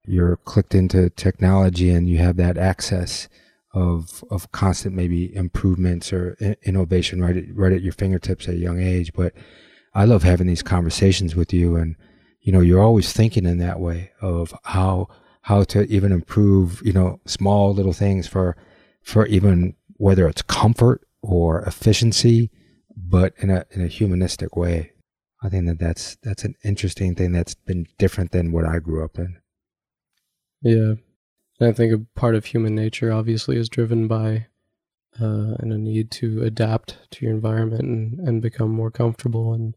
you're clicked into technology and you have that access of of constant maybe improvements or i- innovation right at, right at your fingertips at a young age. But I love having these conversations with you, and you know, you're always thinking in that way of how how to even improve. You know, small little things for for even whether it's comfort or efficiency, but in a in a humanistic way. I think that that's that's an interesting thing that's been different than what I grew up in. Yeah. And I think a part of human nature obviously is driven by uh, and a need to adapt to your environment and, and become more comfortable and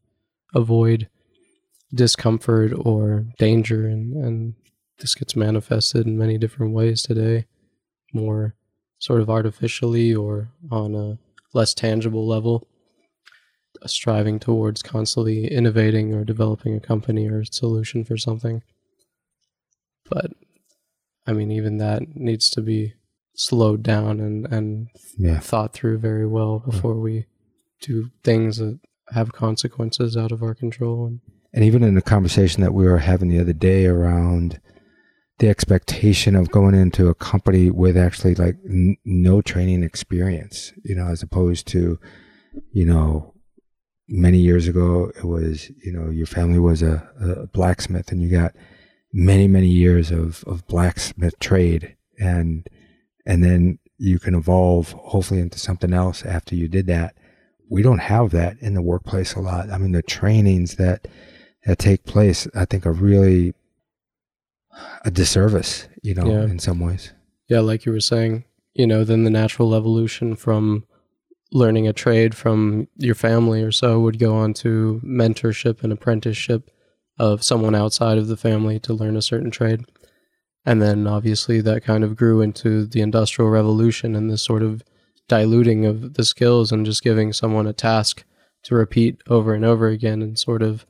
avoid discomfort or danger. And, and this gets manifested in many different ways today, more sort of artificially or on a less tangible level, striving towards constantly innovating or developing a company or a solution for something. But I mean, even that needs to be slowed down and, and Yeah. thought through very well before we do things that have consequences out of our control. And And even in the conversation that we were having the other day around the expectation of going into a company with actually like n- no training experience, you know, as opposed to, you know, many years ago, it was, you know, your family was a, a blacksmith and you got many, many years of, of blacksmith trade and, and then you can evolve hopefully into something else after you did that. We don't have that in the workplace a lot. I mean, the trainings that, that take place, I think are really a disservice, you know, Yeah. in some ways. Yeah, like you were saying, you know, then the natural evolution from learning a trade from your family or so would go on to mentorship and apprenticeship of someone outside of the family to learn a certain trade. And then obviously that kind of grew into the industrial revolution and this sort of diluting of the skills and just giving someone a task to repeat over and over again and sort of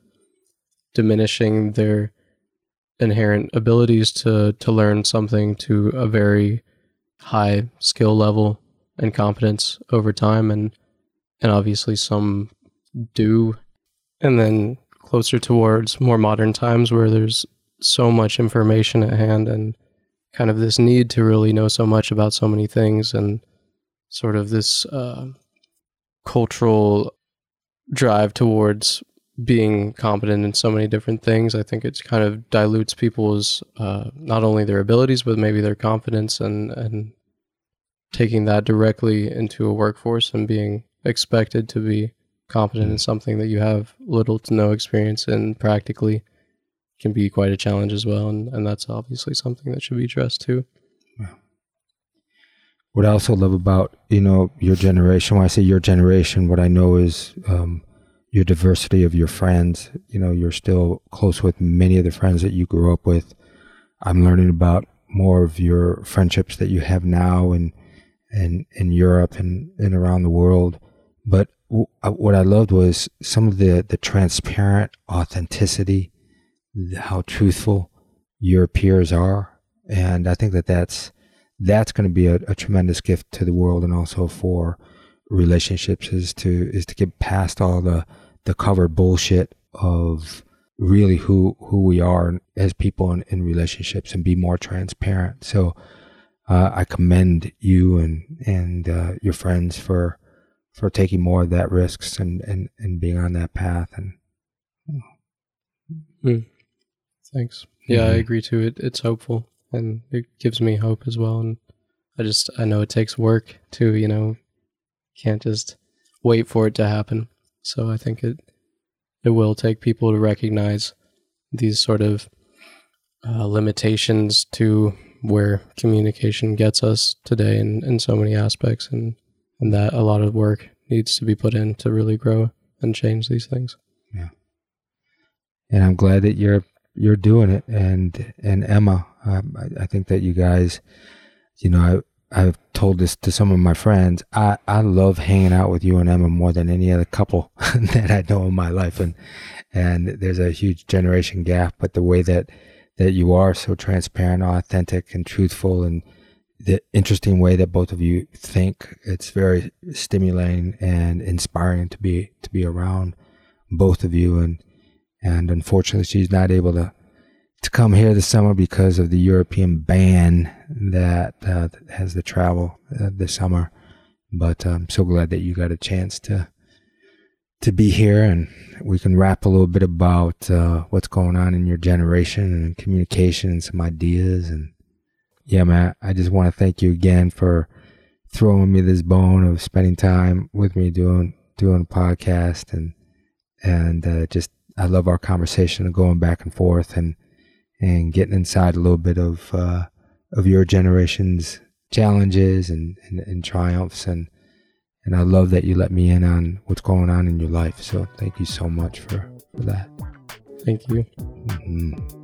diminishing their inherent abilities to to learn something to a very high skill level and competence over time and and obviously some do and then closer towards more modern times where there's so much information at hand and kind of this need to really know so much about so many things and sort of this uh, cultural drive towards being competent in so many different things. I think it kind of dilutes people's uh, not only their abilities but maybe their confidence and and taking that directly into a workforce and being expected to be competent in something that you have little to no experience in practically can be quite a challenge as well and, and that's obviously something that should be addressed too. What I also love about you know your generation, when I say your generation, what I know is um, your diversity of your friends. You know, you're still close with many of the friends that you grew up with. I'm learning about more of your friendships that you have now in in, in Europe and, and around the world. But what I loved was some of the the transparent authenticity, how truthful your peers are, and I think that that's that's going to be a, a tremendous gift to the world and also for relationships is to is to get past all the the covered bullshit of really who who we are as people in, in relationships and be more transparent. So uh, I commend you and and uh, your friends for for taking more of that risks and, and, and being on that path and Thanks. Yeah, I Mhm. agree too. It it's hopeful and it gives me hope as well. And I just I know it takes work too. You know, can't just wait for it to happen. So I think it it will take people to recognize these sort of uh, limitations to where communication gets us today in, in so many aspects and and that a lot of work needs to be put in to really grow and change these things. Yeah. And I'm glad that you're you're doing it. And and Emma, um, I, I think that you guys, you know, I I've told this to some of my friends. I I love hanging out with you and Emma more than any other couple that I know in my life. And and there's a huge generation gap, but the way that that you are so transparent, authentic, and truthful, and the interesting way that both of you think, it's very stimulating and inspiring to be to be around both of you and and unfortunately she's not able to to come here this summer because of the European ban that uh, has the travel uh, this summer. But I'm so glad that you got a chance to to be here, and we can rap a little bit about uh, what's going on in your generation and communication and some ideas. And yeah, man, I just want to thank you again for throwing me this bone of spending time with me doing doing a podcast and and uh, just I love our conversation and going back and forth and and getting inside a little bit of uh, of your generation's challenges and, and, and triumphs and and I love that you let me in on what's going on in your life. So thank you so much for, for that. Thank you. hmm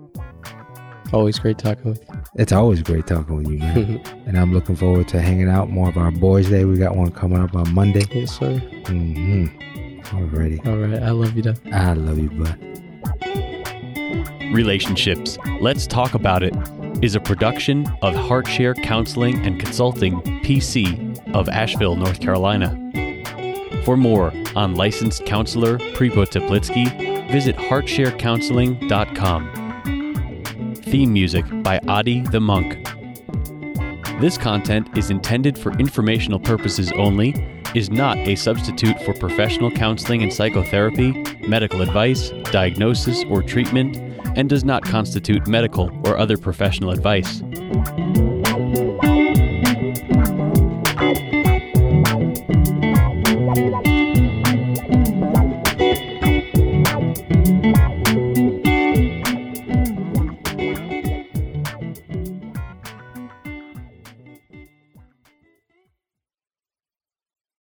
Always great talking with you. It's always great talking with you, man. and I'm looking forward to hanging out more of our boys' day. We got one coming up on Monday. yes, sir. hmm Alrighty. All right. I love you, Dad. I love you, bud. Relationships. Let's Talk About It is a production of Heartshare Counseling and Consulting, PC, of Asheville, North Carolina. For more on licensed counselor Prepo Teplitsky, visit heartsharecounseling.com. Theme music by Adi the Monk. This content is intended for informational purposes only, is not a substitute for professional counseling and psychotherapy, medical advice, diagnosis, or treatment, and does not constitute medical or other professional advice.